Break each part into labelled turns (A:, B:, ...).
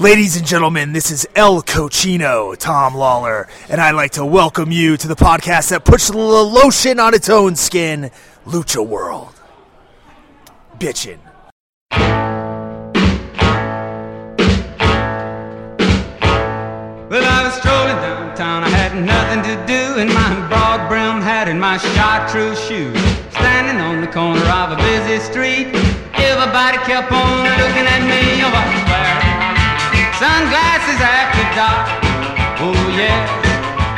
A: Ladies and gentlemen, this is El Cochino, Tom Lawler, and I'd like to welcome you to the podcast that puts the lotion on its own skin, Lucha World. Bitchin'.
B: Well, I was strolling downtown, I had nothing to do in my broad brim hat and my chartreuse shoes. Standing on the corner of a busy street, everybody kept on looking at me. Sunglasses after dark. Oh, yeah.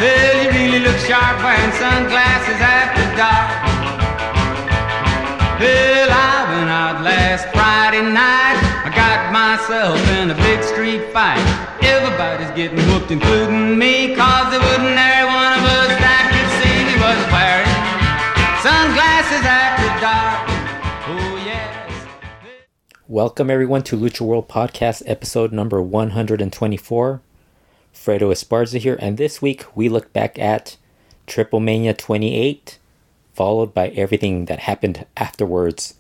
B: Well, you really look sharp wearing sunglasses after dark. Well, I went out last Friday night. I got myself in a big street fight. Everybody's getting whooped, including me, cause there wasn't every
C: Welcome everyone to Lucha World Podcast episode number 124. Fredo Esparza here, and this week we look back at Triple Mania 28, followed by everything that happened afterwards.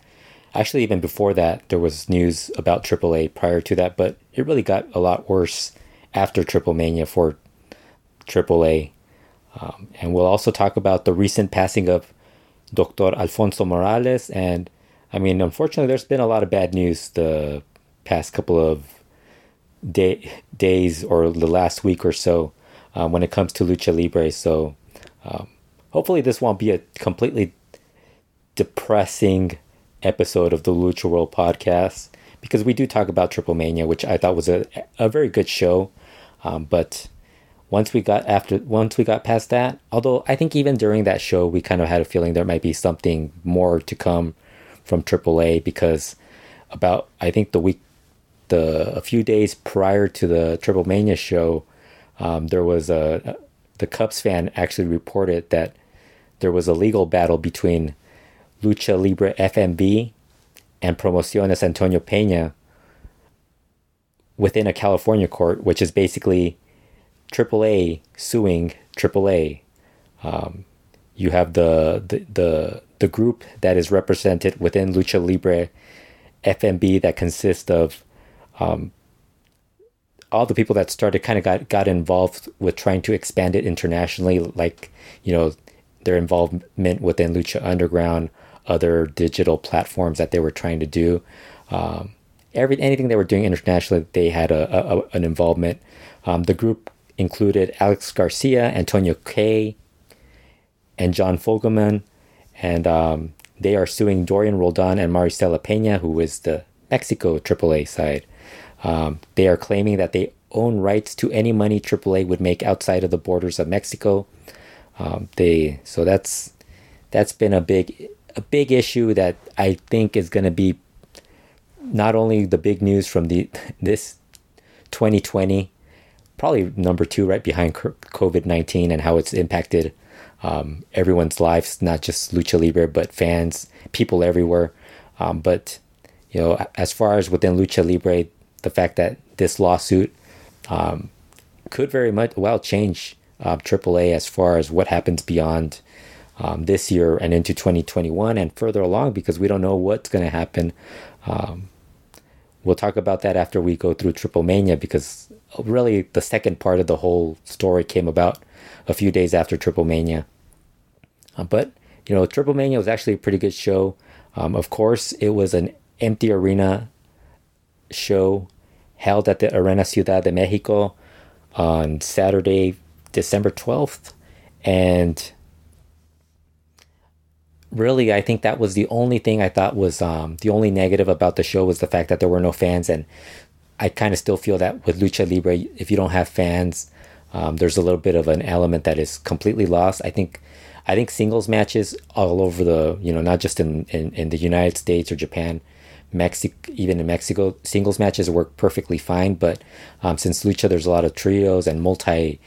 C: Actually, even before that, there was news about AAA prior to that, but it really got a lot worse after Triple Mania for AAA. Um, and we'll also talk about the recent passing of Dr. Alfonso Morales. And I mean, unfortunately, there's been a lot of bad news the past couple of day, days or the last week or so um, when it comes to Lucha Libre. So um, hopefully, this won't be a completely depressing episode of the Lucha World podcast because we do talk about Triple Mania, which I thought was a, a very good show. Um, but once we got after once we got past that, although I think even during that show we kind of had a feeling there might be something more to come from AAA because about I think the week the a few days prior to the Triple Mania show, um, there was a the Cubs fan actually reported that there was a legal battle between Lucha Libre FMB and Promociones Antonio Peña within a California court, which is basically AAA suing AAA. Um, you have the, the the the group that is represented within Lucha Libre FMB that consists of um, all the people that started kind of got got involved with trying to expand it internationally, like you know their involvement within Lucha Underground, other digital platforms that they were trying to do. Um, every anything they were doing internationally, they had a, a an involvement. Um, the group included Alex Garcia, Antonio Cué, and John Fogelman, and um, they are suing Dorian Roldan and Marisela Peña, who is the Mexico AAA side. Um, they are claiming that they own rights to any money AAA would make outside of the borders of Mexico. Um, they so that's that's been a big a big issue that I think is going to be not only the big news from the this 2020, probably number two right behind COVID 19 and how it's impacted um, everyone's lives, not just lucha libre, but fans, people everywhere. Um, but you know, as far as within lucha libre, the fact that this lawsuit um, could very much well change uh, AAA as far as what happens beyond um, this year and into 2021 and further along because we don't know what's going to happen. Um, we'll talk about that after we go through Triple Mania because really the second part of the whole story came about a few days after Triple Mania. Uh, but you know, Triple Mania was actually a pretty good show. Um, of course, it was an empty arena show held at the Arena Ciudad de Mexico on Saturday, December 12th. And really, I think that was the only thing I thought was um, the only negative about the show was the fact that there were no fans. And I kind of still feel that with Lucha Libre, if you don't have fans, um, there's a little bit of an element that is completely lost. I think I think singles matches all over the, you know, not just in, in, in the United States or Japan, Mexico, even in Mexico, singles matches work perfectly fine. But um, since lucha, there's a lot of trios and multi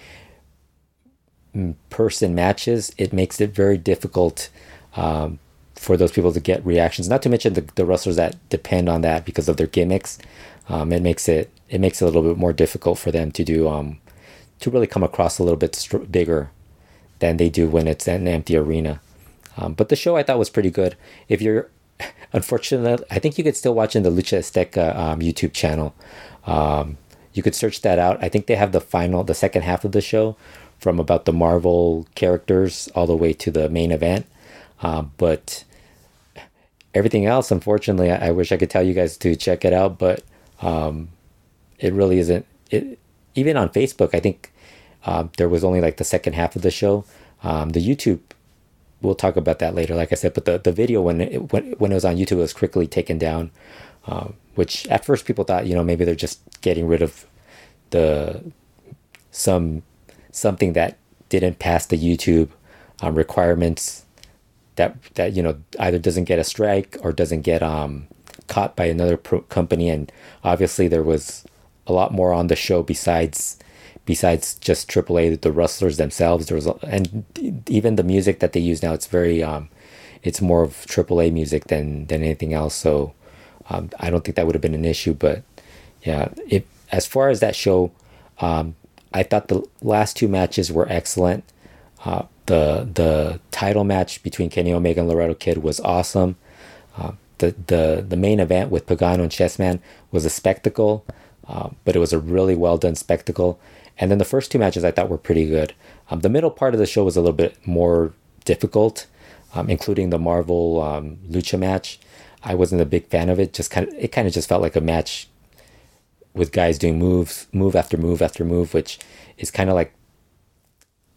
C: person matches, it makes it very difficult um, for those people to get reactions. Not to mention the, the wrestlers that depend on that because of their gimmicks. Um, it makes it it makes it a little bit more difficult for them to do um, to really come across a little bit bigger than they do when it's an empty arena. Um, but the show I thought was pretty good. If you're unfortunately, I think you could still watch in the Lucha Azteca um, YouTube channel. Um, you could search that out. I think they have the final, the second half of the show from about the Marvel characters all the way to the main event. Um, but everything else, unfortunately, I, I, wish I could tell you guys to check it out, but um, it really isn't. It even on Facebook, I think um, there was only like the second half of the show. Um, the YouTube, we'll talk about that later. Like I said, but the, the video when it when, when it was on YouTube it was quickly taken down, um, which at first people thought you know maybe they're just getting rid of the some something that didn't pass the YouTube um, requirements that that you know either doesn't get a strike or doesn't get um caught by another pro- company and obviously there was a lot more on the show besides besides just AAA the wrestlers themselves. There was a, and even the music that they use now it's very um it's more of AAA music than than anything else. So um, I don't think that would have been an issue but yeah it as far as that show um, I thought the last two matches were excellent. Uh, the the title match between Kenny Omega and Laredo Kid was awesome. Uh, the the the main event with Pagano and Chessman was a spectacle, uh, but it was a really well done spectacle. And then the first two matches I thought were pretty good. Um, the middle part of the show was a little bit more difficult, um, including the Marvel um, Lucha match. I wasn't a big fan of it. Just kind of it kind of just felt like a match with guys doing moves, move after move after move, which is kind of like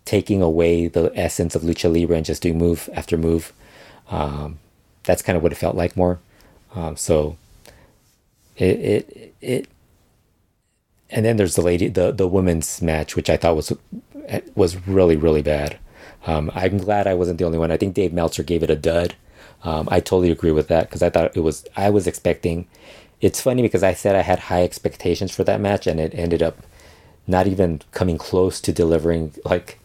C: taking away the essence of lucha libre and just doing move after move. Um, that's kind of what it felt like more. Um, so it, it it and then there's the lady the the women's match which I thought was was really really bad. Um, I'm glad I wasn't the only one. I think Dave Meltzer gave it a dud. Um, I totally agree with that because I thought it was I was expecting. It's funny because I said I had high expectations for that match and it ended up not even coming close to delivering like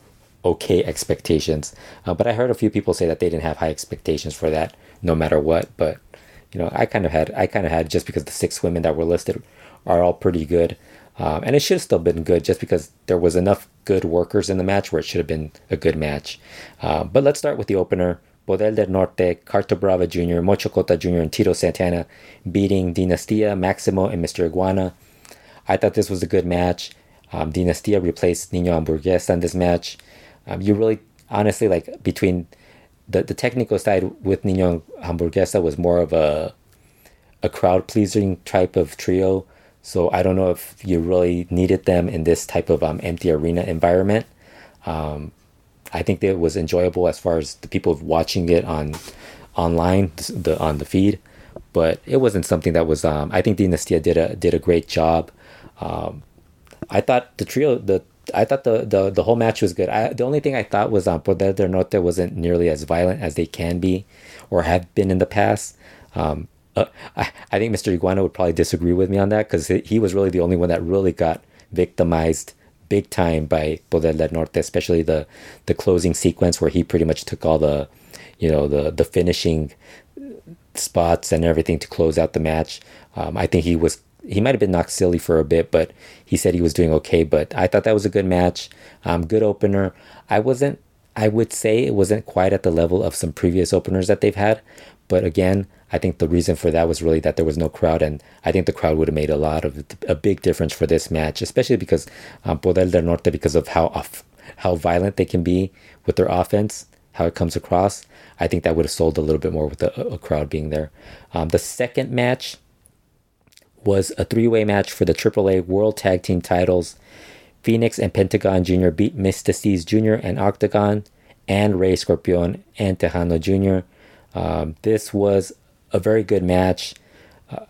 C: okay expectations. Uh, but I heard a few people say that they didn't have high expectations for that, no matter what. But you know, I kind of had, I kind of had just because the six women that were listed are all pretty good, um, and it should have still been good just because there was enough good workers in the match where it should have been a good match. Uh, but let's start with the opener. Poder del Norte, Carta Brava Jr., Mocho Cota Jr., and Tito Santana beating Dinastia, Maximo, and Mr. Iguana. I thought this was a good match. Um, Dinastia replaced Nino Hamburguesa in this match. Um, you really, honestly, like between the, the technical side with Nino Hamburguesa was more of a a crowd pleasing type of trio. So I don't know if you really needed them in this type of um, empty arena environment. Um, I think it was enjoyable as far as the people watching it on online the on the feed, but it wasn't something that was. Um, I think Dinastia did a did a great job. Um, I thought the trio the I thought the, the, the whole match was good. I, the only thing I thought was um, Poder del Norte wasn't nearly as violent as they can be or have been in the past. Um, uh, I, I think Mr. Iguana would probably disagree with me on that because he was really the only one that really got victimized big time by Poder del Norte, especially the the closing sequence where he pretty much took all the, you know, the the finishing spots and everything to close out the match. Um, I think he was he might have been knocked silly for a bit, but he said he was doing okay. But I thought that was a good match, um, good opener. I wasn't, I would say it wasn't quite at the level of some previous openers that they've had, but again, I think the reason for that was really that there was no crowd, and I think the crowd would have made a lot of a big difference for this match, especially because um, Poder del Norte, because of how off, how violent they can be with their offense, how it comes across. I think that would have sold a little bit more with a, a crowd being there. Um, the second match was a three way match for the AAA World Tag Team titles. Phoenix and Pentagon Jr. beat Myzteziz Jr. and Octagon, and Rey Scorpion and Tejano Jr. Um, this was a very good match. Uh,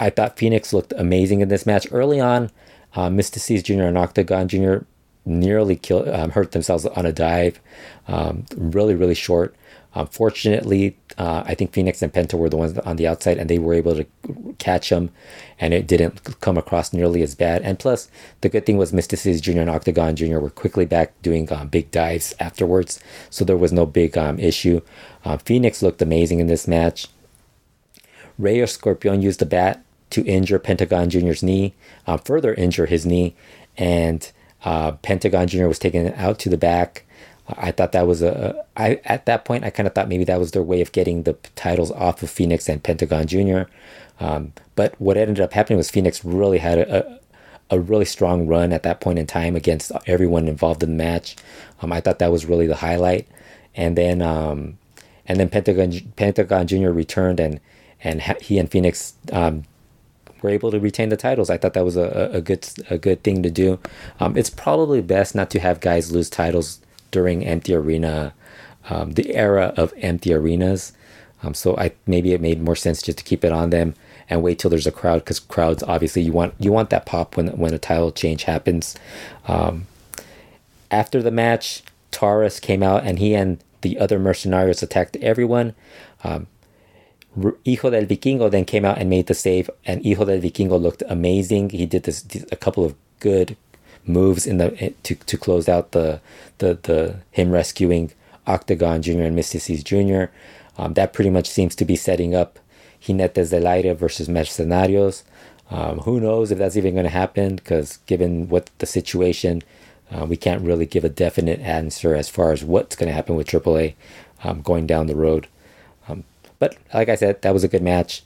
C: I thought Phoenix looked amazing in this match. Early on, uh, Myzteziz Jr. and Octagon Jr. nearly killed, um, hurt themselves on a dive. Um, really, really short. Unfortunately, uh, I think Phoenix and Penta were the ones on the outside, and they were able to catch him, and it didn't come across nearly as bad. And plus, the good thing was Myzteziz Jr. and Octagon Jr. were quickly back doing um, big dives afterwards, so there was no big um, issue. Uh, Phoenix looked amazing in this match. Rey or Scorpion used the bat to injure Pentagon Jr.'s knee, uh, further injure his knee, and uh, Pentagon Jr. was taken out to the back. I thought that was a. I at that point I kind of thought maybe that was their way of getting the titles off of Phoenix and Pentagon Jr. Um, but what ended up happening was Phoenix really had a, a really strong run at that point in time against everyone involved in the match. Um, I thought that was really the highlight. And then um, and then Pentagon Pentagon Junior returned and and he and Phoenix um, were able to retain the titles. I thought that was a, a good a good thing to do. Um, it's probably best not to have guys lose titles during empty arena, um, the era of empty arenas. Um, so I maybe it made more sense just to keep it on them and wait till there's a crowd because crowds obviously you want you want that pop when when a title change happens. Um, after the match, Taurus came out and he and the other mercenarios attacked everyone. Um, Hijo del Vikingo then came out and made the save, and Hijo del Vikingo looked amazing. He did this a couple of good moves in the to, to close out the the the him rescuing Octagon Jr. and Myzteziz Jr. Um, that pretty much seems to be setting up Jinetes del Aire versus Mercenarios. Um, who knows if that's even going to happen? Because given what the situation, uh, we can't really give a definite answer as far as what's going to happen with AAA um, going down the road. Um, but like I said, that was a good match.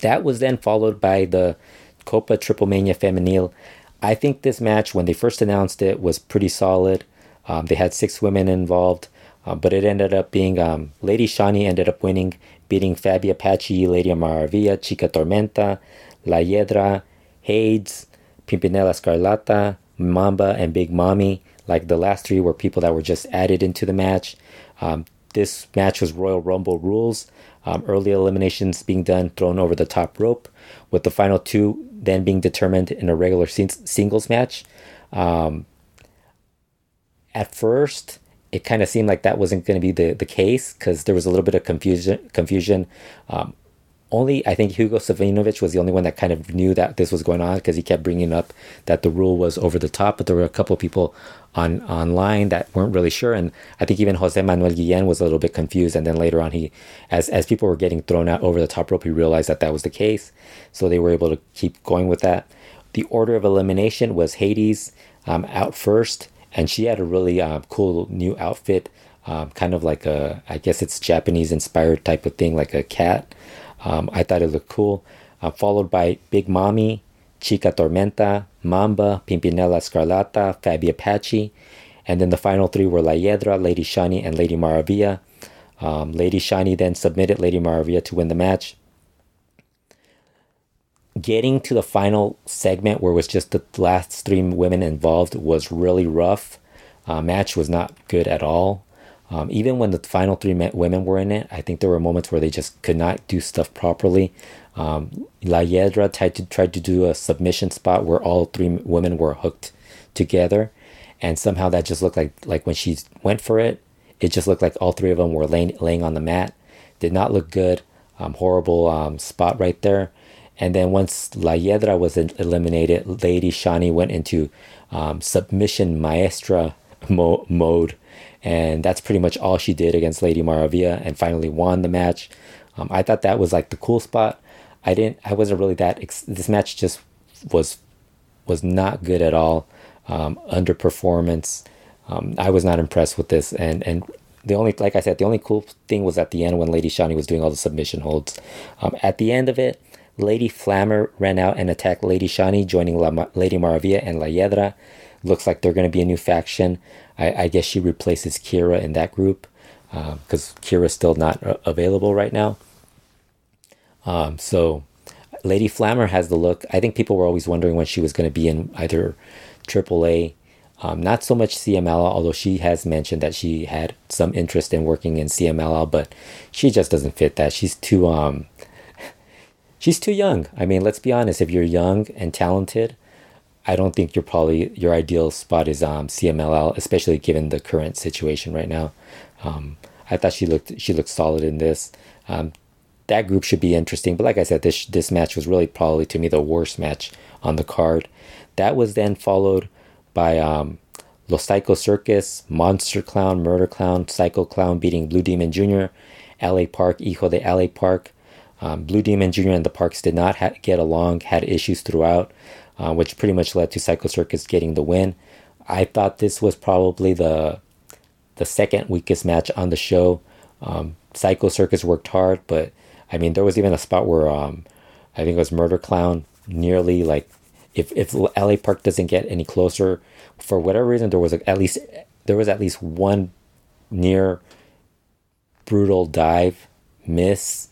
C: That was then followed by the Copa Triple Mania Femenil. I think this match, when they first announced it, was pretty solid. Um, they had six women involved, uh, but it ended up being um, Lady Shani ended up winning, beating Fabi Apache, Lady Maravilla, Chica Tormenta, La Hiedra, Hades, Pimpinela Escarlata, Mamba, and Big Mommy. Like the last three were people that were just added into the match. Um, this match was Royal Rumble rules. Um, early eliminations being done thrown over the top rope, with the final two then being determined in a regular singles match. Um, at first, it kind of seemed like that wasn't going to be the, the case because there was a little bit of confusion. Confusion. Um, only I think Hugo Savinovich was the only one that kind of knew that this was going on because he kept bringing up that the rule was over the top. But there were a couple of people on online that weren't really sure, and I think even Jose Manuel Guillen was a little bit confused. And then later on, he, as as people were getting thrown out over the top rope, he realized that that was the case. So they were able to keep going with that. The order of elimination was Hades um, out first, and she had a really uh, cool new outfit, um, kind of like a I guess it's Japanese inspired type of thing, like a cat. Um, I thought it looked cool. Uh, followed by Big Mommy, Chica Tormenta, Mamba, Pimpinela Escarlata, Fabi Apache. And then the final three were La Hiedra, Lady Shani, and Lady Maravilla. Um, Lady Shani then submitted Lady Maravilla to win the match. Getting to the final segment where it was just the last three women involved was really rough. Uh, match was not good at all. Um, even when the final three women were in it, I think there were moments where they just could not do stuff properly. Um, La Hiedra tried to tried to do a submission spot where all three women were hooked together, and somehow that just looked like like when she went for it, it just looked like all three of them were laying laying on the mat. Did not look good. Um, horrible um, spot right there. And then once La Hiedra was eliminated, Lady Shani went into um, submission maestra mo- mode and that's pretty much all she did against Lady Maravilla and finally won the match. Um, I thought that was like the cool spot. I didn't. I wasn't really that. Ex- this match just was was not good at all. Um, underperformance. Um, I was not impressed with this, and and the only like I said, the only cool thing was at the end when Lady Shani was doing all the submission holds. Um, at the end of it, Lady Flammer ran out and attacked Lady Shani, joining La Ma- Lady Maravilla and La Hiedra. Looks like they're going to be a new faction. I, I, guess she replaces Keyra in that group because um, Keyra's still not uh, available right now. Um, so Lady Flammer has the look. I think people were always wondering when she was going to be in either AAA, um, not so much CMLL, although she has mentioned that she had some interest in working in CMLL, but she just doesn't fit that. She's too um, she's too young. I mean, let's be honest. If you're young and talented, I don't think your probably your ideal spot is um, CMLL, especially given the current situation right now. Um, I thought she looked she looked solid in this. Um, that group should be interesting, but like I said, this this match was really probably to me the worst match on the card. That was then followed by um, Los Psycho Circus, Monster Clown, Murder Clown, Psycho Clown beating Blue Demon Jr., LA Park, Hijo de LA Park. Um, Blue Demon Jr. and the Parks did not ha- get along, had issues throughout uh, which pretty much led to Psycho Circus getting the win. I thought this was probably the the second weakest match on the show. Um, Psycho Circus worked hard, but I mean, there was even a spot where um, I think it was Murder Clown nearly like if if LA Park doesn't get any closer, for whatever reason, there was at least there was at least one near brutal dive miss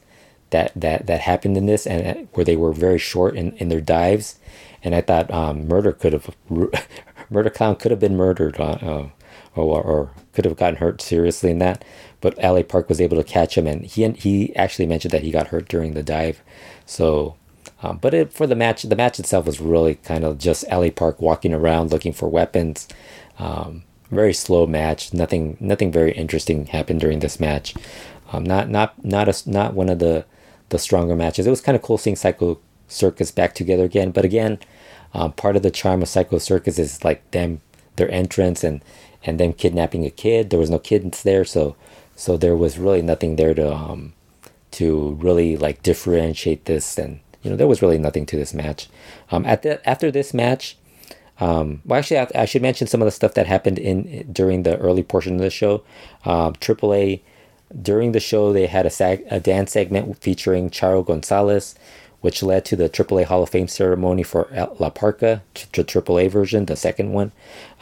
C: that that that happened in this, and where they were very short in in their dives, and I thought um, murder could have murder clown could have been murdered. Uh, uh, or, or could have gotten hurt seriously in that. But LA Park was able to catch him, and he he actually mentioned that he got hurt during the dive. So, um, but it, for the match, the match itself was really kind of just LA Park walking around looking for weapons. Um, very slow match. Nothing nothing very interesting happened during this match. Um, not not not a, not one of the the stronger matches. It was kind of cool seeing Psycho Circus back together again. But again, um, part of the charm of Psycho Circus is like them their entrance and and them kidnapping a kid. There was no kids there, so so there was really nothing there to um, to really like differentiate this, and you know there was really nothing to this match. Um, at the after this match, um, well, actually, I, I, should mention some of the stuff that happened in during the early portion of the show. Um, AAA during the show they had a, sag, a dance segment featuring Charo Gonzalez, which led to the AAA Hall of Fame ceremony for La Parka, the AAA version, the second one,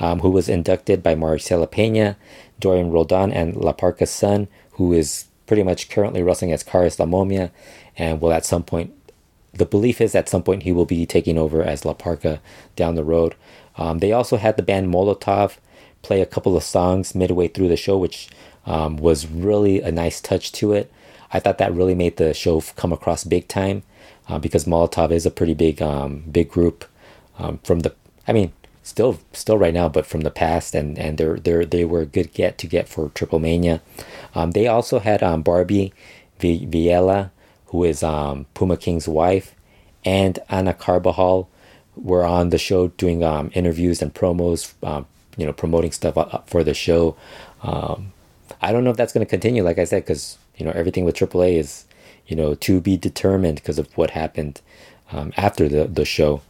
C: um, who was inducted by Marisela Pena, Dorian Roldan, and La Parka's son, who is pretty much currently wrestling as Karis La Momia, and will at some point, the belief is at some point he will be taking over as La Parka down the road. Um, they also had the band Molotov play a couple of songs midway through the show, which um, was really a nice touch to it. I thought that really made the show come across big time uh, because Molotov is a pretty big um, big group um, from the I mean still still right now but from the past and and they're they they were a good get to get for Triple Mania. Um, they also had um, Barbie v- Villela who is um, Puma King's wife and Anna Carbajal were on the show doing um, interviews and promos you know promoting stuff for the show. I don't know if that's going to continue like I said because you know everything with AAA is you know, to be determined because of what happened um, after the, the show.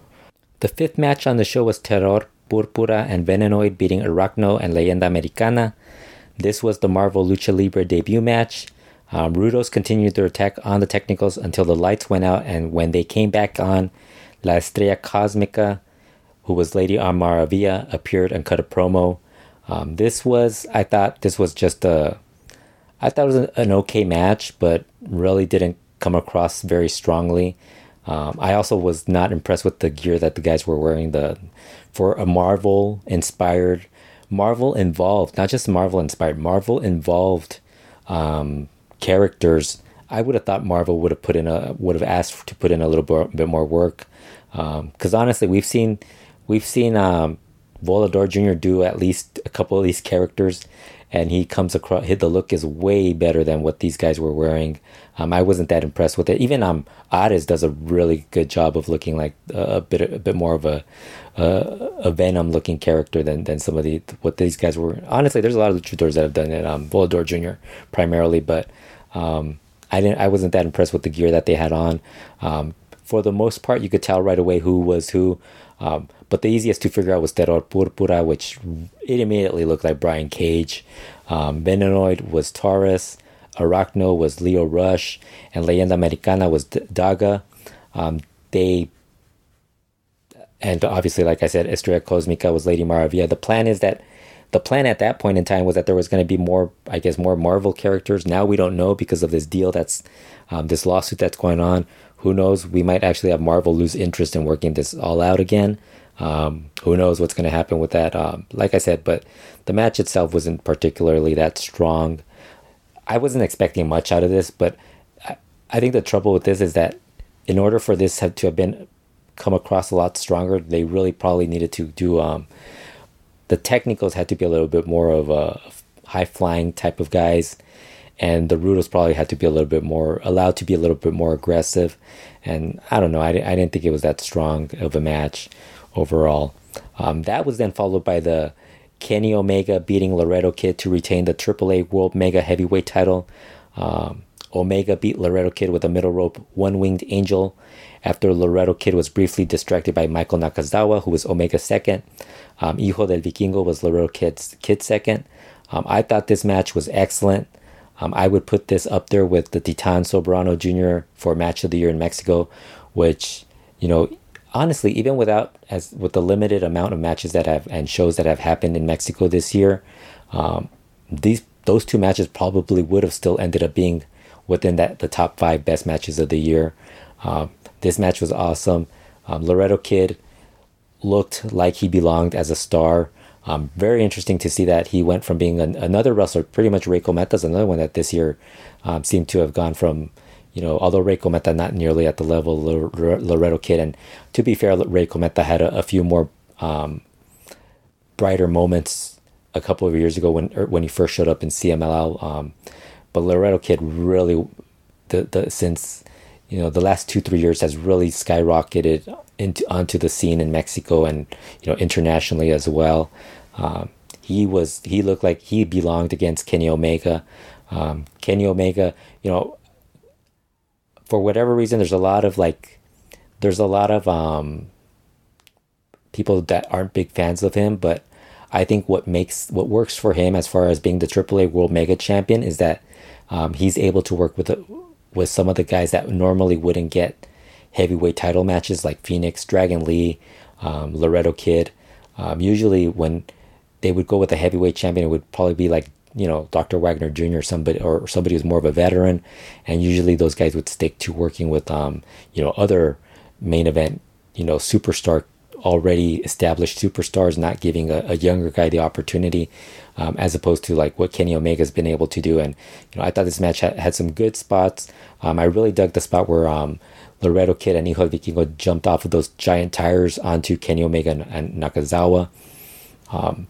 C: The fifth match on the show was Terror, Purpura, and Venenoid beating Aracno and Leyenda Americana. This was the Marvel Lucha Libre debut match. Um, Rudos continued their attack on the technicals until the lights went out, and when they came back on, La Estrella Cosmica, who was Lady Amaravilla, appeared and cut a promo. Um, this was, I thought, this was just a I thought it was an okay match, but really didn't come across very strongly. Um, I also was not impressed with the gear that the guys were wearing. The for a Marvel inspired, Marvel involved, not just Marvel inspired, Marvel involved um, characters. I would have thought Marvel would have put in a would have asked to put in a little bit more work. Because um, honestly, we've seen we've seen um, Volador Jr. do at least a couple of these characters, and he comes across the look is way better than what these guys were wearing um, i wasn't that impressed with it even um Ares does a really good job of looking like a, bit a bit more of a a venom looking character than than some of the what these guys were honestly there's a lot of luchadors that have done it um Volador Jr. primarily but um I didn't I wasn't that impressed with the gear that they had on um for the most part you could tell right away who was who um, but the easiest to figure out was Terror Purpura, which it immediately looked like Brian Cage. Um, Venenoid was Taurus. Arachno was Leo Rush. And Leyenda Americana was D- Daga. Um, they and obviously, like I said, Estrella Cosmica was Lady Maravilla. The plan is that the plan at that point in time was that there was going to be more, I guess, more Marvel characters. Now we don't know because of this deal that's um, this lawsuit that's going on. Who knows? We might actually have Marvel lose interest in working this all out again. Um, who knows what's going to happen with that? Um, like I said, but the match itself wasn't particularly that strong. I wasn't expecting much out of this, but I, I think the trouble with this is that in order for this have to have been come across a lot stronger, they really probably needed to do um, the technicals had to be a little bit more of a high flying type of guys, and the Rudos probably had to be a little bit more allowed to be a little bit more aggressive. And I don't know, I, I didn't think it was that strong of a match overall. Um, that was then followed by the Kenny Omega beating Laredo Kid to retain the AAA World Mega Heavyweight title. Um, Omega beat Laredo Kid with a middle rope one winged angel after Laredo Kid was briefly distracted by Michael Nakazawa, who was Omega's second. Um, Hijo del Vikingo was Laredo Kid's kid second. Um, I thought this match was excellent. Um, I would put this up there with the Titan Soberano Jr. for Match of the Year in Mexico, which, you know, honestly, even without as with the limited amount of matches that have and shows that have happened in Mexico this year, um, these those two matches probably would have still ended up being within that the top five best matches of the year. Um, this match was awesome. Um, Laredo Kid looked like he belonged as a star. Um, very interesting to see that he went from being an, another wrestler, pretty much Rey Cometa's another one that this year um, seemed to have gone from, you know, although Rey Cometa not nearly at the level of Laredo Kid. And to be fair, Rey Cometa had a, a few more um, brighter moments a couple of years ago when er, when he first showed up in CMLL. Um, but Laredo Kid really, the, the since you know the last two three years has really skyrocketed into onto the scene in Mexico and you know internationally as well. Um, he was he looked like he belonged against Kenny Omega. Um, Kenny Omega, you know, for whatever reason, there's a lot of like, there's a lot of um, people that aren't big fans of him, but I think what makes what works for him as far as being the AAA World Mega Champion is that um, he's able to work with the, with some of the guys that normally wouldn't get heavyweight title matches like Phoenix, Dragon Lee, um, Laredo Kid. Um, usually, when they would go with a heavyweight champion, it would probably be like you know Dr. Wagner Jr. somebody or somebody who's more of a veteran, and usually those guys would stick to working with um, you know other main event you know superstar already established superstars, not giving a, a younger guy the opportunity, um, as opposed to like what Kenny Omega's been able to do. And you know, I thought this match had, had some good spots. Um, I really dug the spot where um, Laredo Kid and Hijo Vikingo jumped off of those giant tires onto Kenny Omega and, and Nakazawa. Um,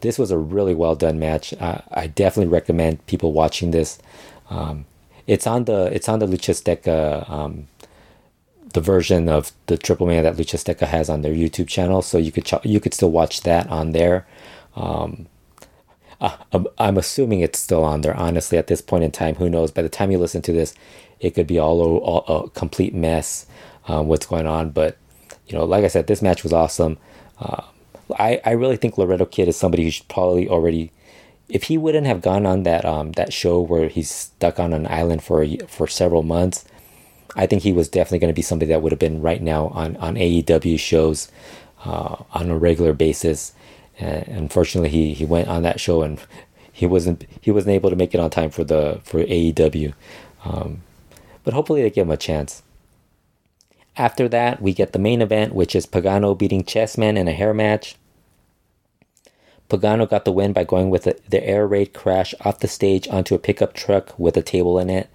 C: this was a really well done match. Uh, I definitely recommend people watching this. Um, it's on the it's on the Lucha Azteca, um, the version of the Triple Man that Lucha Azteca has on their YouTube channel, so you could ch- you could still watch that on there. Um, uh, I'm assuming it's still on there. Honestly, at this point in time, who knows? By the time you listen to this, it could be all, all a complete mess. Um, what's going on? But you know, like I said, this match was awesome. Uh, I I really think Laredo Kid is somebody who should probably already. If he wouldn't have gone on that um that show where he's stuck on an island for a, for several months, I think he was definitely going to be somebody that would have been right now on on AEW shows uh, on a regular basis. And unfortunately, he he went on that show and he wasn't he wasn't able to make it on time for the for AEW. Um, but hopefully they give him a chance. After that, we get the main event, which is Pagano beating Chessman in a hair match. Pagano got the win by going with the, air raid crash off the stage onto a pickup truck with a table in it.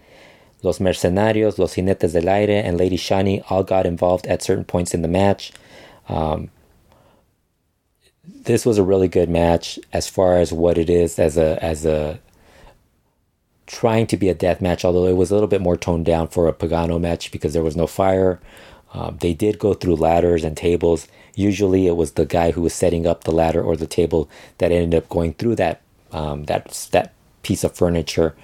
C: Los Mercenarios, Los Jinetes del Aire, and Lady Shani all got involved at certain points in the match. Um, this was a really good match as far as what it is as a as a trying to be a death match, although it was a little bit more toned down for a Pagano match because there was no fire. Um, they did go through ladders and tables. Usually, it was the guy who was setting up the ladder or the table that ended up going through that um, that that piece of furniture.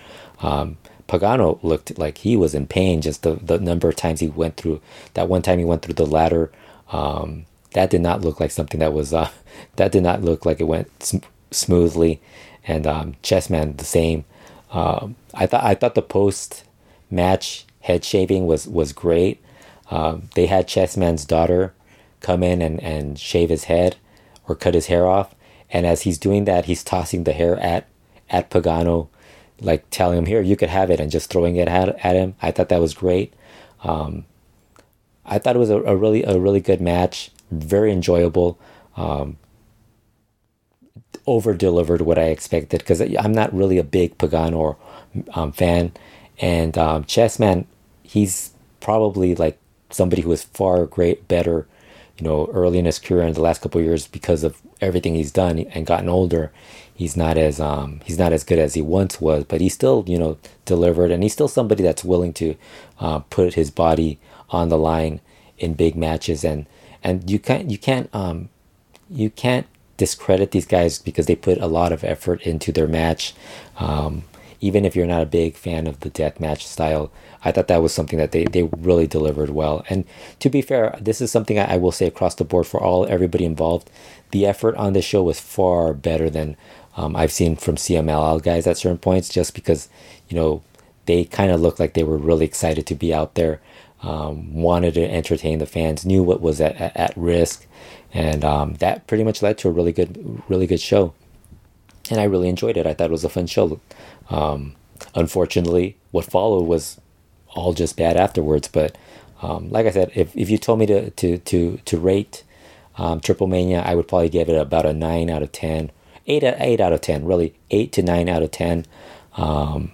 C: Um, Pagano looked like he was in pain. Just the, the number of times he went through that one time he went through the ladder. Um, that did not look like something that was uh, that did not look like it went sm- smoothly. And um, Chessman the same. Um, I thought I thought the post match head shaving was was great. Um, they had Chessman's daughter come in and, and shave his head or cut his hair off, and as he's doing that, he's tossing the hair at at Pagano, like telling him, "Here, you could have it," and just throwing it at, at him. I thought that was great. Um, I thought it was a, a, really a really good match, very enjoyable. Um, over delivered what I expected because I'm not really a big Pagano um, fan, and um, Chessman, he's probably like somebody who is far great better, you know, early in his career in the last couple of years because of everything he's done and gotten older. He's not as um, he's not as good as he once was, but he still you know delivered, and he's still somebody that's willing to uh, put his body on the line in big matches, and and you can't you can't um, you can't discredit these guys because they put a lot of effort into their match. Um, even if you're not a big fan of the death match style, I thought that was something that they, they really delivered well. And to be fair, this is something I, I will say across the board for all everybody involved. The effort on this show was far better than um, I've seen from CMLL guys at certain points, just because you know they kind of looked like they were really excited to be out there. um, wanted to entertain the fans, knew what was at, at, at risk, and um, that pretty much led to a really good, really good show. And I really enjoyed it. I thought it was a fun show. Um, unfortunately, what followed was all just bad afterwards. But um, like I said, if, if you told me to to to to rate um, Triple Mania, I would probably give it about a nine out of ten, eight eight out of ten, really eight to nine out of ten. Um,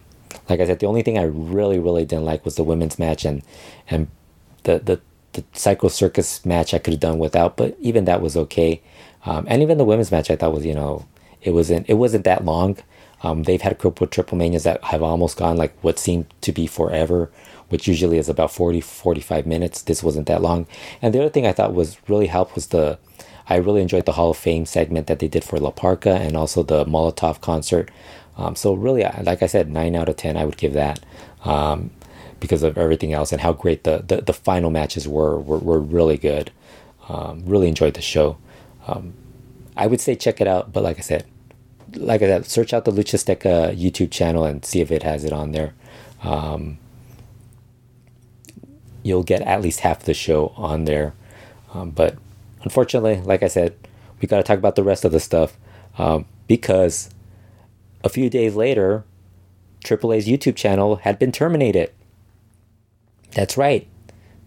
C: like I said, the only thing I really really didn't like was the women's match and and the the the Psycho Circus match I could have done without, but even that was okay. Um, and even the women's match I thought was you know it wasn't it wasn't that long. Um, they've had a couple of triple manias that have almost gone like what seemed to be forever, which usually is about 40, 45 minutes. This wasn't that long. And the other thing I thought was really helped was the, I really enjoyed the Hall of Fame segment that they did for La Parka and also the Molotov concert. Um, so really, like I said, nine out of 10, I would give that. Um, because of everything else and how great the, the, the final matches were, were, were really good. Um, really enjoyed the show. Um, I would say check it out, but like I said, like I said, search out the Lucha Azteca YouTube channel and see if it has it on there. Um, you'll get at least half the show on there. Um, but unfortunately, like I said, we got to talk about the rest of the stuff um, because a few days later, AAA's YouTube channel had been terminated. That's right,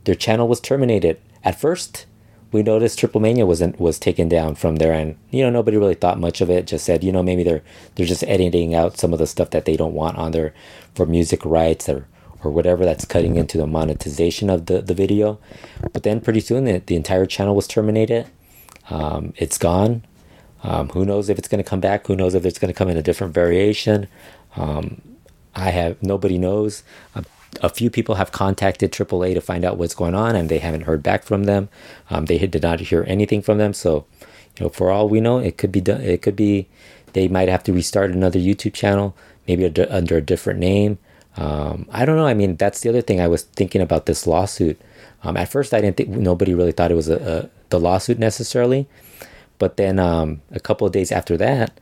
C: their channel was terminated. At first, we noticed Triple Mania wasn't was taken down from there, and you know nobody really thought much of it. Just said you know maybe they're they're just editing out some of the stuff that they don't want on there for music rights or or whatever that's cutting into the monetization of the the video. But then pretty soon the, the entire channel was terminated. Um, it's gone. Um, who knows if it's going to come back? Who knows if it's going to come in a different variation? Um, I have nobody knows. A few people have contacted AAA to find out what's going on, and they haven't heard back from them. Um, they did not hear anything from them. So, you know, for all we know, it could be done. It could be they might have to restart another YouTube channel, maybe under a different name. Um, I don't know. I mean, that's the other thing I was thinking about this lawsuit. Um, at first, I didn't think nobody really thought it was a, a the lawsuit necessarily, but then um, a couple of days after that,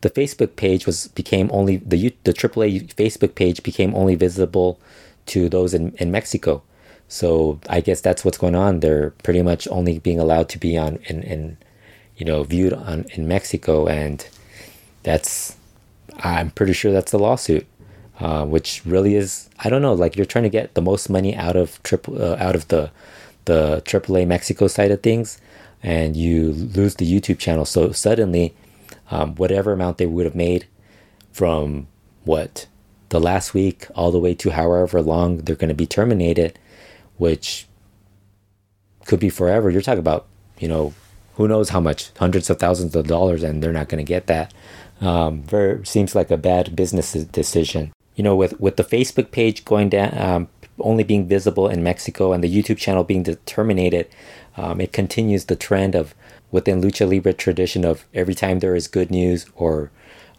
C: the Facebook page was became only the the AAA Facebook page became only visible to those in, in Mexico. So I guess that's what's going on. They're pretty much only being allowed to be on in, in you know viewed on in Mexico, and that's I'm pretty sure that's the lawsuit, uh, which really is I don't know. Like you're trying to get the most money out of triple uh, out of the the AAA Mexico side of things, and you lose the YouTube channel. So suddenly, um, whatever amount they would have made from what the last week all the way to however long they're going to be terminated, which could be forever. You're talking about, you know, who knows how much, hundreds of thousands of dollars, and they're not going to get that. Um, very seems like a bad business decision. You know, with with the Facebook page going down, um, only being visible in Mexico, and the YouTube channel being terminated, um, it continues the trend of within lucha libre tradition of every time there is good news or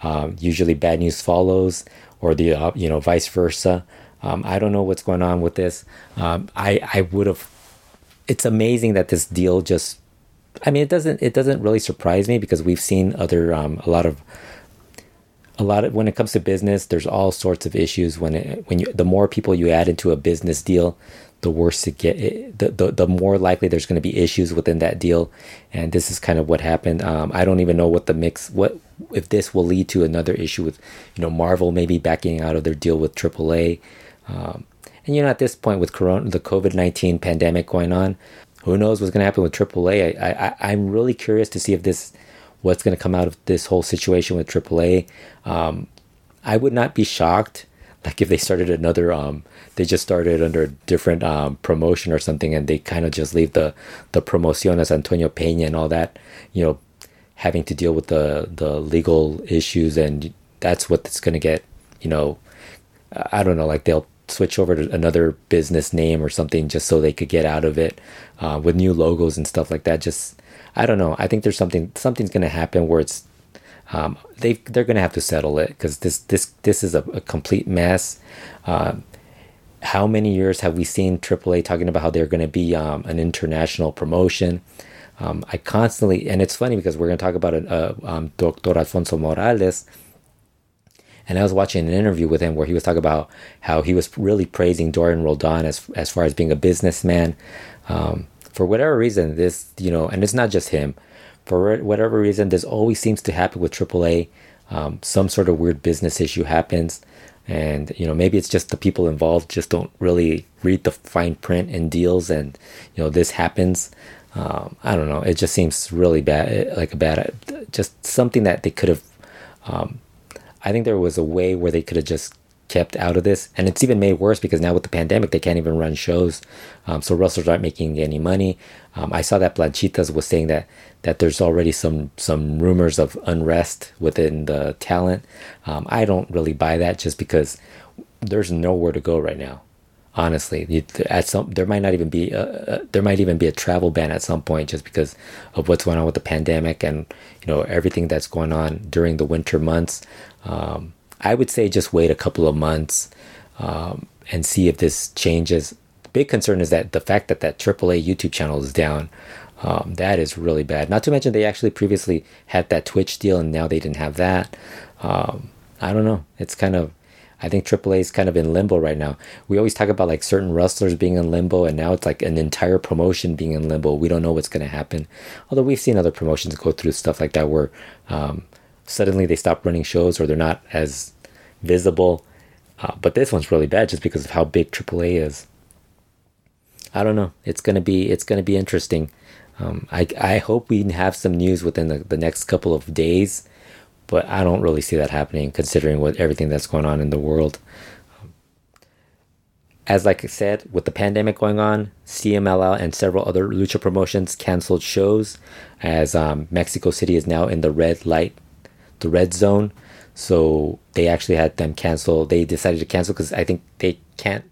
C: um, usually bad news follows or the uh, you know vice versa. Um, I don't know what's going on with this. Um, I I would have. It's amazing that this deal just. I mean, it doesn't it doesn't really surprise me because we've seen other um, a lot of a lot of when it comes to business, there's all sorts of issues when it, when you the more people you add into a business deal, the worse it get. It, the, the the more likely there's going to be issues within that deal, and this is kind of what happened. Um, I don't even know what the mix what if this will lead to another issue with, you know, Marvel maybe backing out of their deal with AAA. Um, and you know, at this point with Corona, the COVID nineteen pandemic going on, who knows what's going to happen with AAA? I, I I'm really curious to see if this, what's going to come out of this whole situation with AAA. Um, I would not be shocked, like if they started another, um, they just started under a different um, promotion or something, and they kind of just leave the the promociones Antonio Peña and all that, you know, having to deal with the the legal issues and that's what it's going to get you know. I don't know like they'll switch over to another business name or something just so they could get out of it uh, with new logos and stuff like that. Just i don't know i think there's something something's going to happen where it's um, they they're going to have to settle it because this this this is a, a complete mess um, how many years have we seen AAA talking about how they're going to be um, an international promotion? Um, I constantly, and it's funny because we're going to talk about uh, um, Dr. Alfonso Morales, And I was watching an interview with him where he was talking about how he was really praising Dorian Roldan as as far as being a businessman. For whatever reason, this you know, and it's not just him. For whatever reason, this always seems to happen with AAA. Um, some sort of weird business issue happens, and you know maybe it's just the people involved just don't really read the fine print in deals, and you know this happens. Um, I don't know. It just seems really bad, like a bad, just something that they could have. Um, I think there was a way where they could have just kept out of this. And it's even made worse because now with the pandemic, they can't even run shows. Um, so wrestlers aren't making any money. Um, I saw that Blanchitas was saying that that there's already some some rumors of unrest within the talent. Um, I don't really buy that just because there's nowhere to go right now. Honestly, at some there might not even be a, a, there might even be a travel ban at some point just because of what's going on with the pandemic and you know everything that's going on during the winter months. Um, I would say just wait a couple of months um, and see if this changes. The big concern is that the fact that that AAA YouTube channel is down. Um, that is really bad. Not to mention they actually previously had that Twitch deal and now they didn't have that. Um, I don't know. It's kind of, I think AAA is kind of in limbo right now. We always talk about like certain wrestlers being in limbo, and now it's like an entire promotion being in limbo. We don't know what's going to happen. Although we've seen other promotions go through stuff like that where um, suddenly they stop running shows or they're not as visible. Uh, but this one's really bad just because of how big AAA is. I don't know. It's gonna be it's gonna be interesting. Um, I I hope we have some news within the, the next couple of days, but I don't really see that happening considering what everything that's going on in the world. As like I said, with the pandemic going on, CMLL and several other lucha promotions canceled shows, as um, Mexico City is now in the red light the red zone. So they actually had them cancel. They decided to cancel because I think they can't.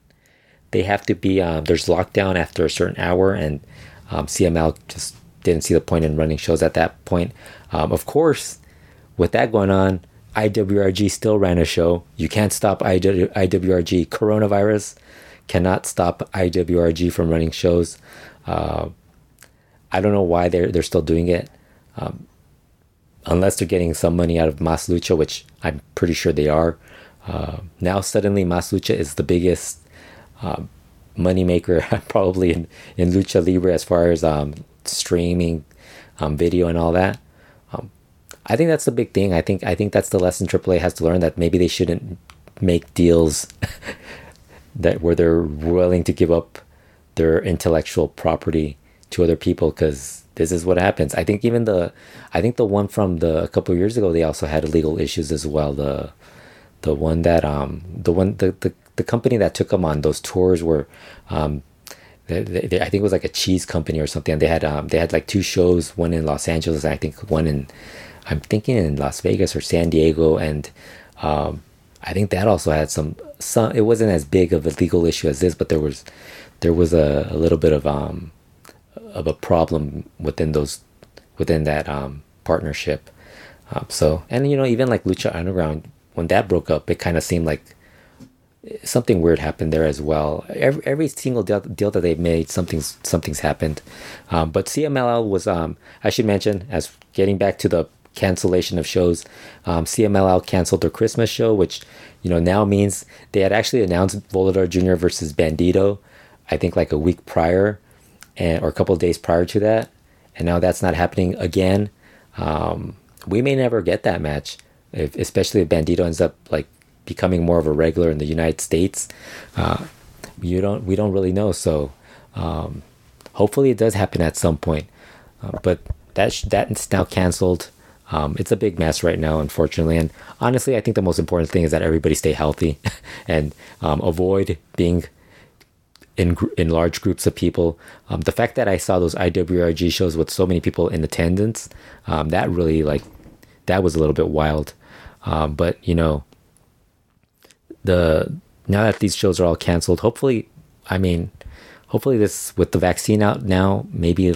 C: They have to be. Um, there's lockdown after a certain hour, and um, CMLL just didn't see the point in running shows at that point. Um, of course, with that going on, IWRG still ran a show. You can't stop IWRG. Coronavirus cannot stop IWRG from running shows. Uh, I don't know why they're they're still doing it. Um, unless they're getting some money out of Mas Lucha, which I'm pretty sure they are. Uh, now suddenly Mas Lucha is the biggest uh, money maker probably in, in Lucha Libre as far as um, streaming um, video and all that. Um, I think that's the big thing. I think I think that's the lesson AAA has to learn that maybe they shouldn't make deals that where they're willing to give up their intellectual property to other people because this is what happens. I think even the, I think the one from the a couple years ago, they also had legal issues as well. The, the one that um the one the the, the company that took them on those tours were, um, they, they, I think it was like a cheese company or something. And They had um they had like two shows, one in Los Angeles, and I think one in, I'm thinking in Las Vegas or San Diego, and um I think that also had some some. It wasn't as big of a legal issue as this, but there was there was a, a little bit of um of a problem within those within that um, partnership. Um, so and you know even like Lucha Underground when that broke up, it kind of seemed like something weird happened there as well. Every, every single deal, deal that they've made, something's something's happened. Um, but CMLL was um, I should mention as getting back to the cancellation of shows. Um, CMLL canceled their Christmas show, which you know now means they had actually announced Volador Jr. versus Bandito. I think like a week prior, and or a couple days prior to that, and now that's not happening again. Um, we may never get that match, if, especially if Bandito ends up like becoming more of a regular in the United States. Uh, you don't, we don't really know. So um, hopefully it does happen at some point. Uh, but that sh- that's now canceled. Um, it's a big mess right now, unfortunately. And honestly, I think the most important thing is that everybody stay healthy and um, avoid being in in large groups of people. Um, the fact that I saw those IWRG shows with so many people in attendance, um, that really like that was a little bit wild. Um, but you know, the now that these shows are all canceled, hopefully, I mean, hopefully this with the vaccine out now, maybe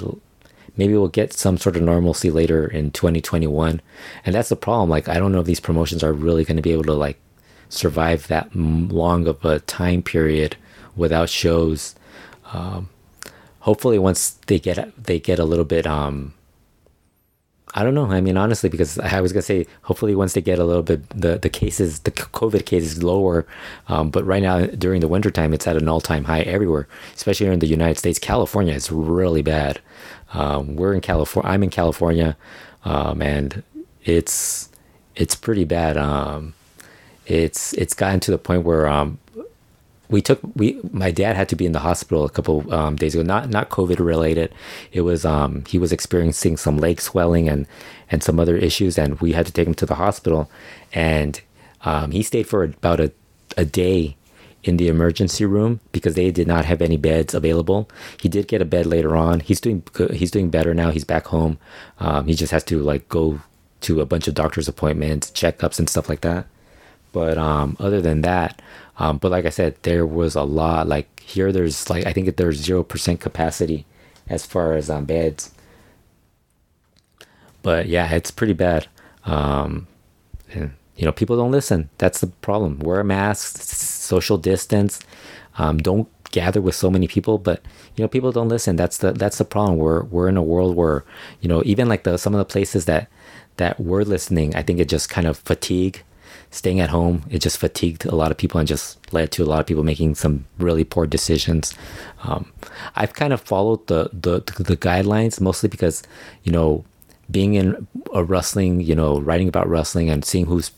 C: maybe we'll get some sort of normalcy later in 2021. And that's the problem. Like, I don't know if these promotions are really going to be able to like survive that long of a time period without shows. Um, hopefully, once they get they get a little bit, um, I don't know. I mean, honestly, because I was gonna say, hopefully, once they get a little bit the the cases, the COVID cases lower, um, but right now during the wintertime, it's at an all time high everywhere, especially in the United States. California is really bad. Um, we're in California. I'm in California, um, and it's it's pretty bad. Um, it's it's gotten to the point where um, we took we my dad had to be in the hospital a couple um, days ago not not covid related. It was um he was experiencing some leg swelling and and some other issues and we had to take him to the hospital. And um, he stayed for about a, a day in the emergency room because they did not have any beds available. He did get a bed later on. He's doing he's doing better now. He's back home. Um, he just has to like go to a bunch of doctor's appointments checkups and stuff like that. But um, other than that um, but like I said, there was a lot. Like here, there's like I think there's zero percent capacity as far as um, beds. But yeah, it's pretty bad. Um, and, you know, people don't listen. That's the problem. Wear a mask, social distance. Um, don't gather with so many people. But you know, people don't listen. That's the that's the problem. We're we're in a world where you know even like the some of the places that that were listening, I think it just kind of fatigue staying at home it just fatigued a lot of people and just led to a lot of people making some really poor decisions. Um, i've kind of followed the, the the guidelines mostly because you know being in a wrestling you know writing about wrestling and seeing who's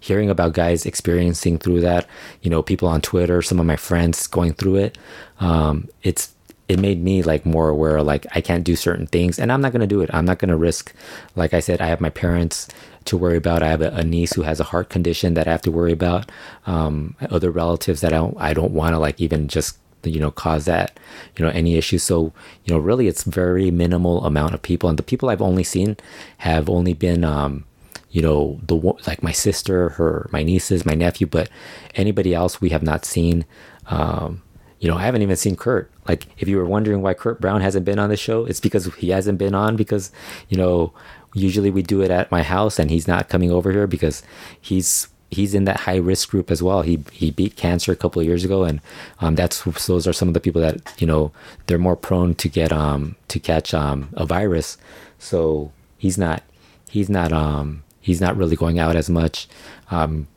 C: hearing about guys experiencing through that you know people on twitter some of my friends going through it um, it's it made me like more aware like i can't do certain things and i'm not going to do it i'm not going to risk like i said i have my parents to worry about. I have a, a, niece who has a heart condition that I have to worry about. Um, other relatives that I don't, I don't want to like even just you know cause that you know any issues so you know really it's very minimal amount of people and the people i've only seen have only been um you know the like my sister her my nieces my nephew but anybody else we have not seen um you know i haven't even seen kurt like if you were wondering why kurt brown hasn't been on the show it's because he hasn't been on because you know usually we do it at my house and he's not coming over here because he's he's in that high risk group as well. He he beat cancer a couple of years ago, and um, that's those are some of the people that you know they're more prone to get um to catch um a virus. So he's not he's not um he's not really going out as much. Um,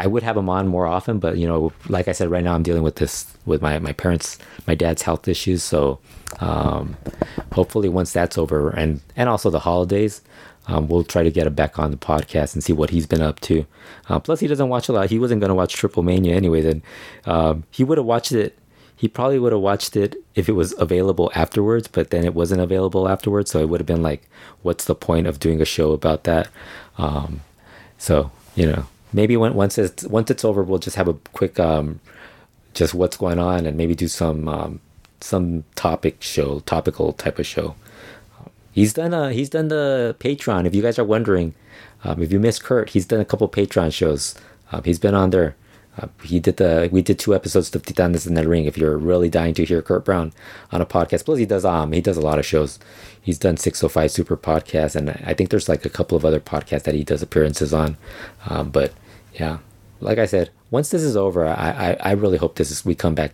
C: I would have him on more often, but you know, like I said, right now I'm dealing with this with my my parents, my dad's health issues. So um, hopefully, once that's over, and and also the holidays, um, we'll try to get him back on the podcast and see what he's been up to. Uh, plus, he doesn't watch a lot. He wasn't going to watch Triple Mania anyway. Then um, he would have watched it. He probably would have watched it if it was available afterwards, but then it wasn't available afterwards. So it would have been like, what's the point of doing a show about that? Um, so you know, maybe when, once it's once it's over, we'll just have a quick um, just what's going on and maybe do some um, some topic show, topical type of show. he's done a he's done the Patreon. If you guys are wondering, um, if you miss Kurt, he's done a couple Patreon shows. Um, he's been on there. Uh, he did the we did two episodes of Titanes in the Ring. If you're really dying to hear Kurt Brown on a podcast, plus he does um he does a lot of shows. He's done 605 Super podcast, and I think there's like a couple of other podcasts that he does appearances on. Um, but yeah, like I said, once this is over, I, I, I really hope this is we come back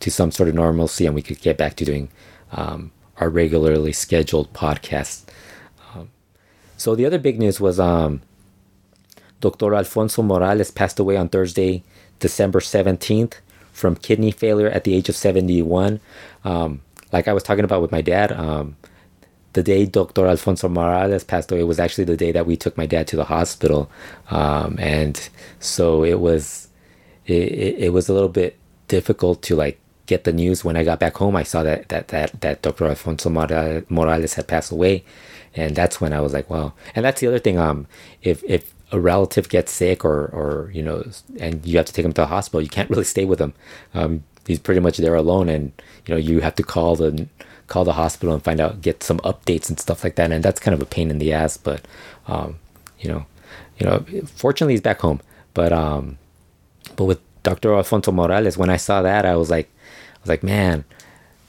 C: to some sort of normalcy and we could get back to doing um, our regularly scheduled podcasts. Um, so the other big news was um, Dr. Alfonso Morales passed away on Thursday, December 17th from kidney failure at the age of 71. Um, like I was talking about with my dad, um, the day Dr. Alfonso Morales passed away was actually the day that we took my dad to the hospital. Um, and so it was, it, it was a little bit difficult to like get the news when I got back home. I saw that that that, that Dr. Alfonso Morales had passed away, and that's when I was like, wow. And that's the other thing. Um, if if a relative gets sick or or you know, and you have to take him to the hospital, you can't really stay with him. Um, he's pretty much there alone, and you know you have to call the call the hospital and find out, get some updates and stuff like that. And that's kind of a pain in the ass, but um, you know, you know, fortunately he's back home. But um, but with Dr. Alfonso Morales, when I saw that, I was like, I was like, man,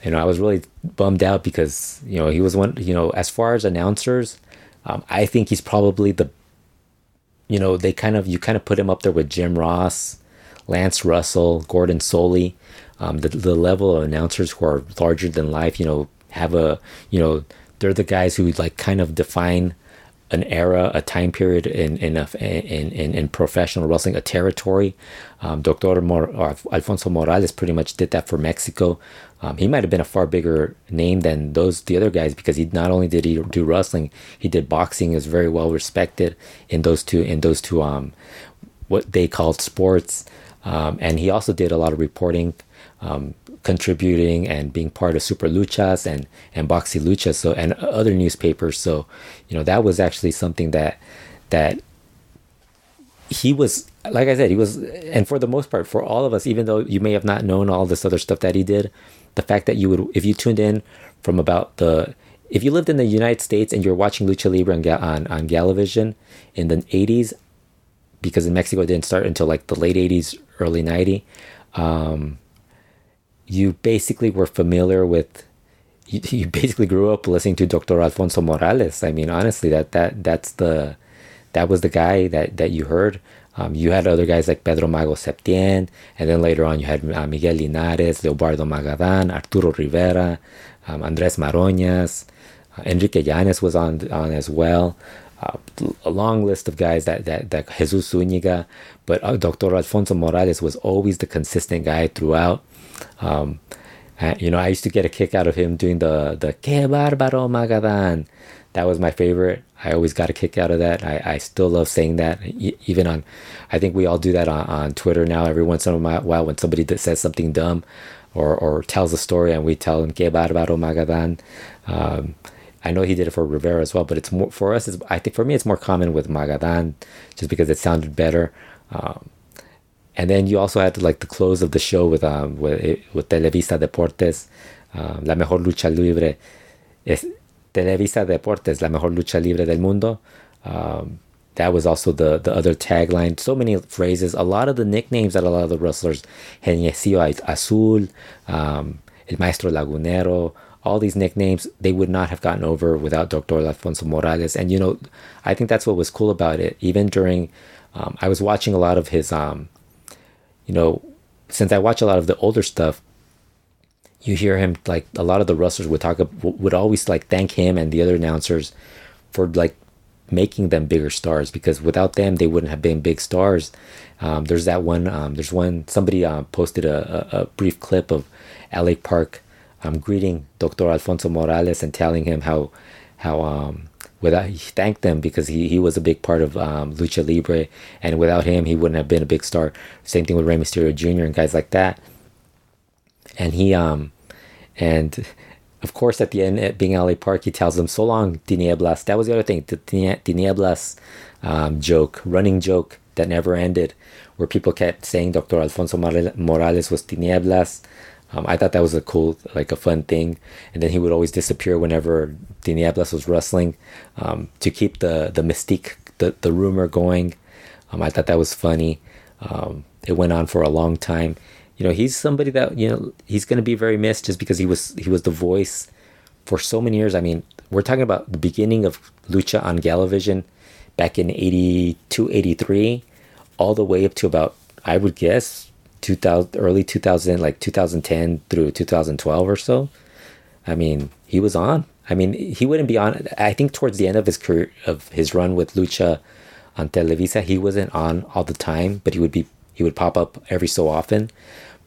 C: you know, I was really bummed out because you know he was one. You know, as far as announcers, um, I think he's probably the. You know, they kind of you kind of put him up there with Jim Ross, Lance Russell, Gordon Solie, um, the the level of announcers who are larger than life. You know, have a you know they're the guys who like kind of define an era, a time period in in a, in, in, in professional wrestling, a territory. Um, Doctor Mor- Alfonso Morales pretty much did that for Mexico. Um, he might have been a far bigger name than those the other guys because he not only did he do wrestling, he did boxing. He was very well respected in those two in those two um, what they called sports, um, and he also did a lot of reporting. Um, contributing and being part of Super Luchas and and Box y Lucha so and other newspapers. So, you know, that was actually something that that he was like I said, he was and for the most part, for all of us, even though you may have not known all this other stuff that he did, the fact that you would if you tuned in from about the if you lived in the United States and you're watching Lucha Libre on, on, on Galavision in the 80s, because in Mexico it didn't start until like the late 80s, early 90, um, you basically were familiar with you, you basically grew up listening to Dr. Alfonso Morales. I mean, honestly, that that that's the that was the guy that that you heard. Um, you had other guys like Pedro Mago Septien, and then later on you had uh, Miguel Linares, Leobardo Magadan, Arturo Rivera, um, Andres Maroñas, uh, Enrique Llanes was on on as well. Uh, a long list of guys that that, that Jesus Zuniga, but uh, Dr. Alfonso Morales was always the consistent guy throughout. Um, you know, I used to get a kick out of him doing the the "Que bárbaro Magadan." That was my favorite. I always got a kick out of that. I, I still love saying that, even on. I think we all do that on, on Twitter now. Every once in a while, when somebody says something dumb, or or tells a story, and we tell them "Que bárbaro Magadan." Um, I know he did it for Rivera as well, but it's more for us. I think for me, it's more common with Magadan, just because it sounded better. Um, and then you also had like the close of the show with um with, with Televisa Deportes, um, la mejor lucha libre, es Televisa Deportes, la mejor lucha libre del mundo. Um, that was also the the other tagline. So many phrases. A lot of the nicknames that a lot of the wrestlers, Geniecillo Azul, um, El Maestro Lagunero, all these nicknames, they would not have gotten over without Dr. Alfonso Morales. And you know, I think that's what was cool about it. Even during, um, I was watching a lot of his um, you know, since I watch a lot of the older stuff, you hear him like a lot of the wrestlers would talk would always like thank him and the other announcers for like making them bigger stars because without them they wouldn't have been big stars. Um, there's that one. Um, there's one. Somebody uh, posted a, a, a, brief clip of LA Park um, greeting Dr. Alfonso Morales and telling him how how um, without he thanked them because he, he was a big part of um, lucha libre and without him he wouldn't have been a big star same thing with Rey Mysterio Jr. and guys like that and he um and of course at the end at being LA Park he tells them so long Tinieblas that was the other thing the Tinieblas um, joke running joke that never ended where people kept saying Dr. Alfonso Morales was Tinieblas um, I thought that was a cool, like a fun thing. And then he would always disappear whenever Tinieblas was wrestling um, to keep the the mystique, the the rumor going. Um, I thought that was funny. Um, it went on for a long time. You know, he's somebody that you know he's going to be very missed just because he was he was the voice for so many years. I mean, we're talking about the beginning of Lucha on Galavision back in 82, 83, all the way up to about I would guess 2000 early 2000 like 2010 through 2012 or so i mean he was on. I mean he wouldn't be on i think towards the end of his career of his run with lucha on televisa he wasn't on all the time but he would be he would pop up every so often.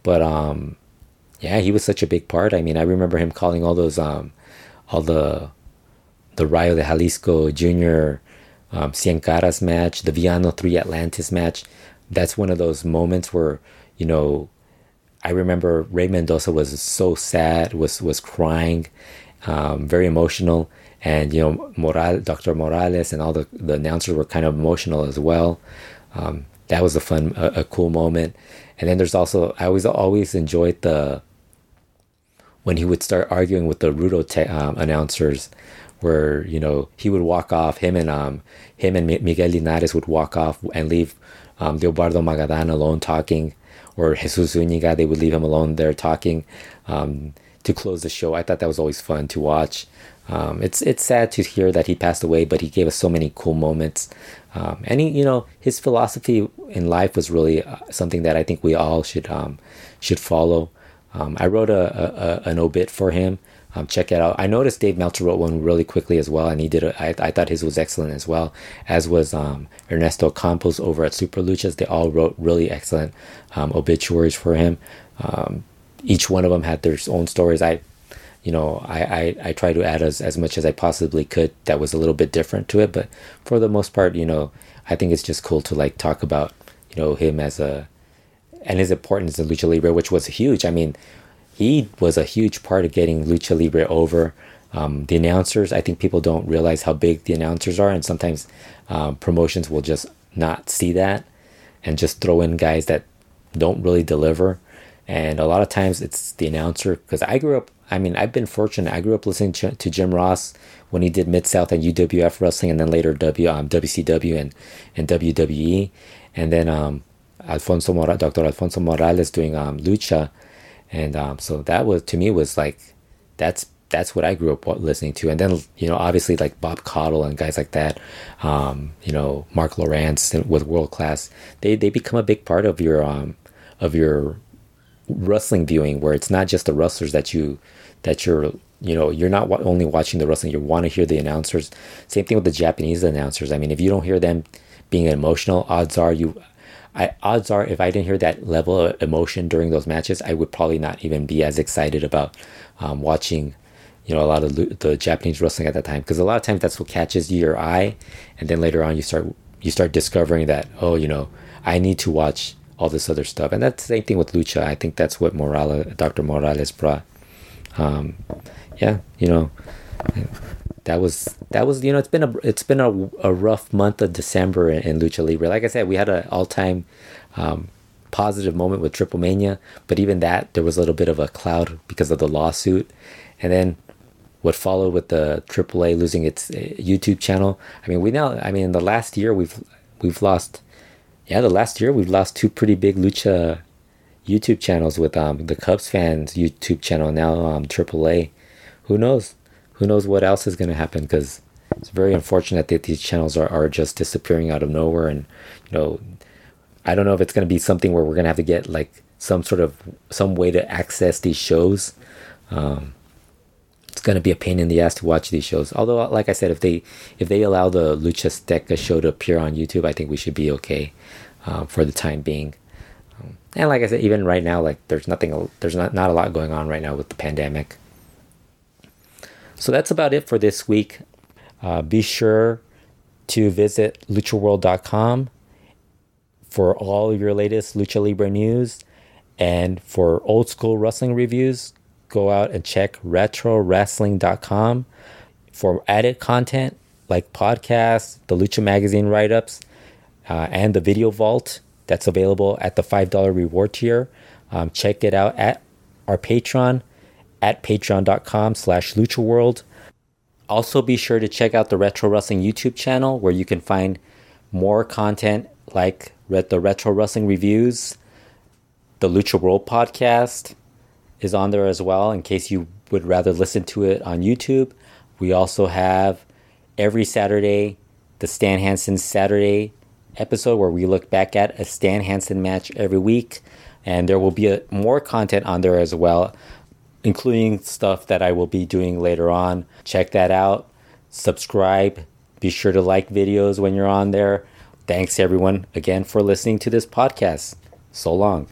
C: But um yeah he was such a big part. I mean i remember him calling all those um all the the rayo de jalisco junior um, Cien Caras match, the Villano 3 Atlantis match. That's one of those moments where you know, I remember Ray Mendoza was so sad, was was crying, um, very emotional, and you know, Moral, Dr. Morales, and all the the announcers were kind of emotional as well. Um, that was a fun, a, a, cool moment. And then there's also I always always enjoyed the when he would start arguing with the Rudo te- um, announcers, where you know he would walk off, him and um him and Miguel Linares would walk off and leave um, Leobardo Magadan alone talking or Jesus Zuniga, they would leave him alone there talking um, to close the show. I thought that was always fun to watch. Um, it's it's sad to hear that he passed away, but he gave us so many cool moments. Um, and he, you know, his philosophy in life was really uh, something that I think we all should um, should follow. Um, I wrote a, a, an obit for him Um, check it out. I noticed Dave Meltzer wrote one really quickly as well, and he did. A, I, I thought his was excellent as well, as was um, Ernesto Campos over at Super Luchas. They all wrote really excellent um, obituaries for him. Um, each one of them had their own stories. I, you know, I, I, I try to add as, as much as I possibly could that was a little bit different to it, but for the most part, you know, I think it's just cool to like talk about, you know, him as a, and his importance in Lucha Libre, which was huge. I mean, he was a huge part of getting Lucha Libre over. Um, the announcers, I think people don't realize how big the announcers are, and sometimes um, promotions will just not see that and just throw in guys that don't really deliver. And a lot of times it's the announcer because I grew up. I mean, I've been fortunate. I grew up listening to, Jim Ross when he did Mid South and UWF wrestling, and then later W um, WCW and and WWE, and then um, Alfonso Mora, Dr. Alfonso Morales doing um, Lucha and um, so that was to me was like that's that's what I grew up listening to. And then you know obviously like Bob Caudle and guys like that, um, you know Mark Lowrance with World Class, they they become a big part of your um of your wrestling viewing where it's not just the wrestlers that you that you're you know you're not only watching the wrestling you want to hear the announcers same thing with the japanese announcers i mean if you don't hear them being emotional odds are you I, odds are if I didn't hear that level of emotion during those matches, I would probably not even be as excited about um, watching, you know, a lot of the Japanese wrestling at that time. Because a lot of times that's what catches your eye, and then later on you start you start discovering that oh, you know, I need to watch all this other stuff, and that's the same thing with lucha. I think that's what Morales, Dr. Morales brought. Um, yeah, you know that was that was you know it's been a it's been a, a rough month of December in, in Lucha Libre. Like I said, we had an all time um, positive moment with Triple Mania, but even that there was a little bit of a cloud because of the lawsuit, and then what followed with the AAA losing its uh, YouTube channel. I mean, we now I mean in the last year we've we've lost yeah the last year we've lost two pretty big Lucha YouTube channels with um the Cubs fans YouTube channel now um AAA. Who knows? Who knows what else is going to happen because it's very unfortunate that these channels are, are just disappearing out of nowhere and you know i don't know if it's going to be something where we're going to have to get like some sort of some way to access these shows. Um, it's going to be a pain in the ass to watch these shows. Although like i said if they if they allow the Lucha Azteca show to appear on youtube i think we should be okay um, for the time being. Um, and like i said even right now like there's nothing there's not, not a lot going on right now with the pandemic so that's about it for this week. Uh, be sure to visit luchaworld.com for all your latest Lucha Libre news. And for old school wrestling reviews, go out and check retrowrestling.com for added content like podcasts, the Lucha Magazine write ups, uh, and the video vault that's available at the $5 reward tier. Um, check it out at our Patreon at patreon.com slash luchaworld. Also be sure to check out the Retro Wrestling YouTube channel where you can find more content like the Retro Wrestling reviews. The Lucha World podcast is on there as well in case you would rather listen to it on YouTube. We also have every Saturday the Stan Hansen Saturday episode where we look back at a Stan Hansen match every week. And there will be a, more content on there as well including stuff that I will be doing later on. Check that out. Subscribe. Be sure to like videos when you're on there. Thanks everyone again for listening to this podcast. So long.